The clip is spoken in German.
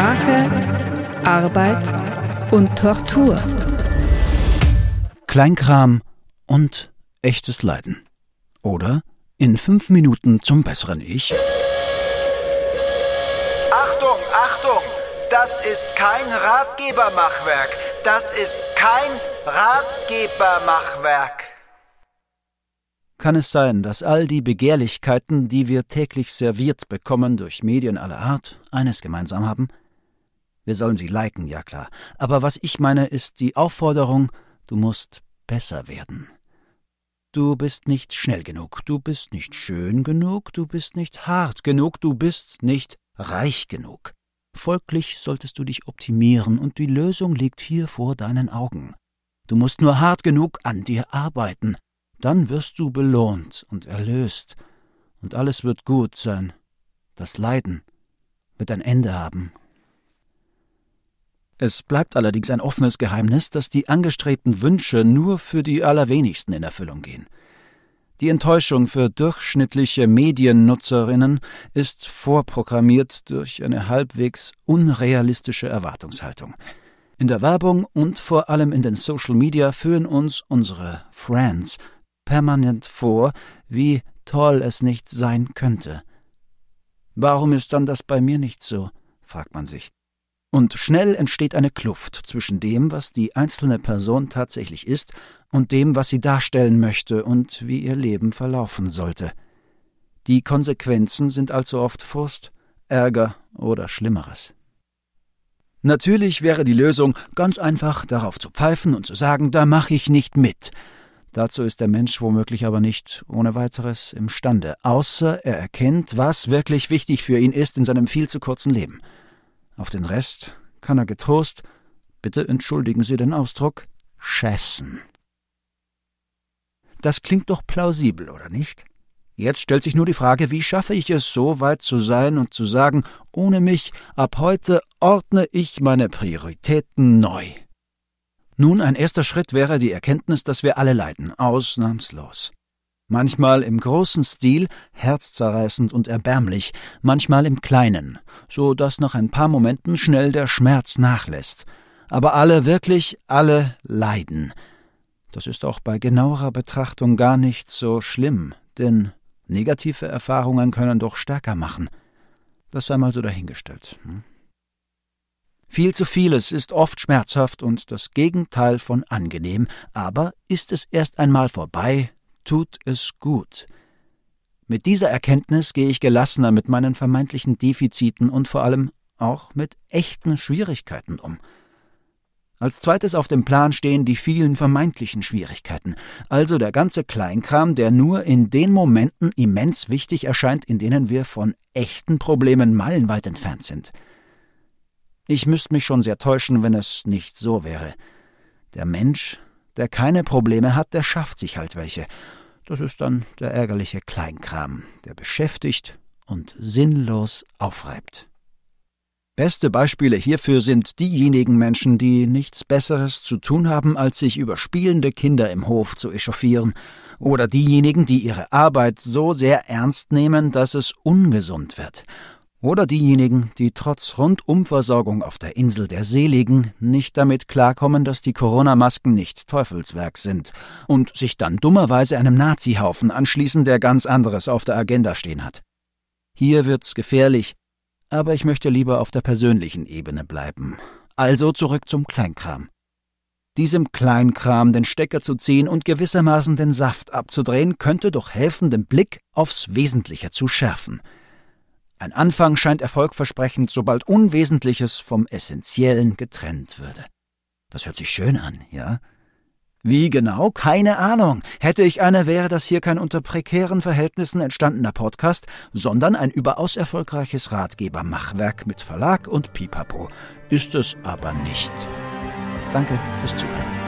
Sprache, Arbeit und Tortur. Kleinkram und echtes Leiden. Oder in fünf Minuten zum besseren Ich. Achtung, Achtung! Das ist kein Ratgebermachwerk. Das ist kein Ratgebermachwerk. Kann es sein, dass all die Begehrlichkeiten, die wir täglich serviert bekommen durch Medien aller Art, eines gemeinsam haben? Wir sollen sie liken, ja klar. Aber was ich meine, ist die Aufforderung, du musst besser werden. Du bist nicht schnell genug, du bist nicht schön genug, du bist nicht hart genug, du bist nicht reich genug. Folglich solltest du dich optimieren, und die Lösung liegt hier vor deinen Augen. Du musst nur hart genug an dir arbeiten, dann wirst du belohnt und erlöst, und alles wird gut sein. Das Leiden wird ein Ende haben. Es bleibt allerdings ein offenes Geheimnis, dass die angestrebten Wünsche nur für die allerwenigsten in Erfüllung gehen. Die Enttäuschung für durchschnittliche Mediennutzerinnen ist vorprogrammiert durch eine halbwegs unrealistische Erwartungshaltung. In der Werbung und vor allem in den Social Media führen uns unsere Friends permanent vor, wie toll es nicht sein könnte. Warum ist dann das bei mir nicht so? fragt man sich. Und schnell entsteht eine Kluft zwischen dem, was die einzelne Person tatsächlich ist, und dem, was sie darstellen möchte und wie ihr Leben verlaufen sollte. Die Konsequenzen sind allzu oft Frust, Ärger oder Schlimmeres. Natürlich wäre die Lösung ganz einfach darauf zu pfeifen und zu sagen, da mache ich nicht mit. Dazu ist der Mensch womöglich aber nicht ohne weiteres imstande, außer er erkennt, was wirklich wichtig für ihn ist in seinem viel zu kurzen Leben. Auf den Rest kann er getrost, bitte entschuldigen Sie den Ausdruck, schässen. Das klingt doch plausibel, oder nicht? Jetzt stellt sich nur die Frage, wie schaffe ich es, so weit zu sein und zu sagen, ohne mich, ab heute ordne ich meine Prioritäten neu. Nun, ein erster Schritt wäre die Erkenntnis, dass wir alle leiden, ausnahmslos. Manchmal im großen Stil, herzzerreißend und erbärmlich, manchmal im kleinen, so dass nach ein paar Momenten schnell der Schmerz nachlässt. Aber alle, wirklich alle leiden. Das ist auch bei genauerer Betrachtung gar nicht so schlimm, denn negative Erfahrungen können doch stärker machen. Das sei mal so dahingestellt. Hm? Viel zu vieles ist oft schmerzhaft und das Gegenteil von angenehm, aber ist es erst einmal vorbei, tut es gut. Mit dieser Erkenntnis gehe ich gelassener mit meinen vermeintlichen Defiziten und vor allem auch mit echten Schwierigkeiten um. Als zweites auf dem Plan stehen die vielen vermeintlichen Schwierigkeiten, also der ganze Kleinkram, der nur in den Momenten immens wichtig erscheint, in denen wir von echten Problemen meilenweit entfernt sind. Ich müsste mich schon sehr täuschen, wenn es nicht so wäre. Der Mensch, der keine Probleme hat, der schafft sich halt welche. Das ist dann der ärgerliche Kleinkram, der beschäftigt und sinnlos aufreibt. Beste Beispiele hierfür sind diejenigen Menschen, die nichts Besseres zu tun haben, als sich über spielende Kinder im Hof zu echauffieren, oder diejenigen, die ihre Arbeit so sehr ernst nehmen, dass es ungesund wird, oder diejenigen, die trotz Rundumversorgung auf der Insel der Seligen nicht damit klarkommen, dass die Corona-Masken nicht Teufelswerk sind und sich dann dummerweise einem Nazihaufen anschließen, der ganz anderes auf der Agenda stehen hat. Hier wird's gefährlich, aber ich möchte lieber auf der persönlichen Ebene bleiben. Also zurück zum Kleinkram. Diesem Kleinkram den Stecker zu ziehen und gewissermaßen den Saft abzudrehen, könnte doch helfen, den Blick aufs Wesentliche zu schärfen – ein Anfang scheint erfolgversprechend, sobald Unwesentliches vom Essentiellen getrennt würde. Das hört sich schön an, ja? Wie genau? Keine Ahnung. Hätte ich eine, wäre das hier kein unter prekären Verhältnissen entstandener Podcast, sondern ein überaus erfolgreiches Ratgebermachwerk mit Verlag und Pipapo. Ist es aber nicht. Danke fürs Zuhören.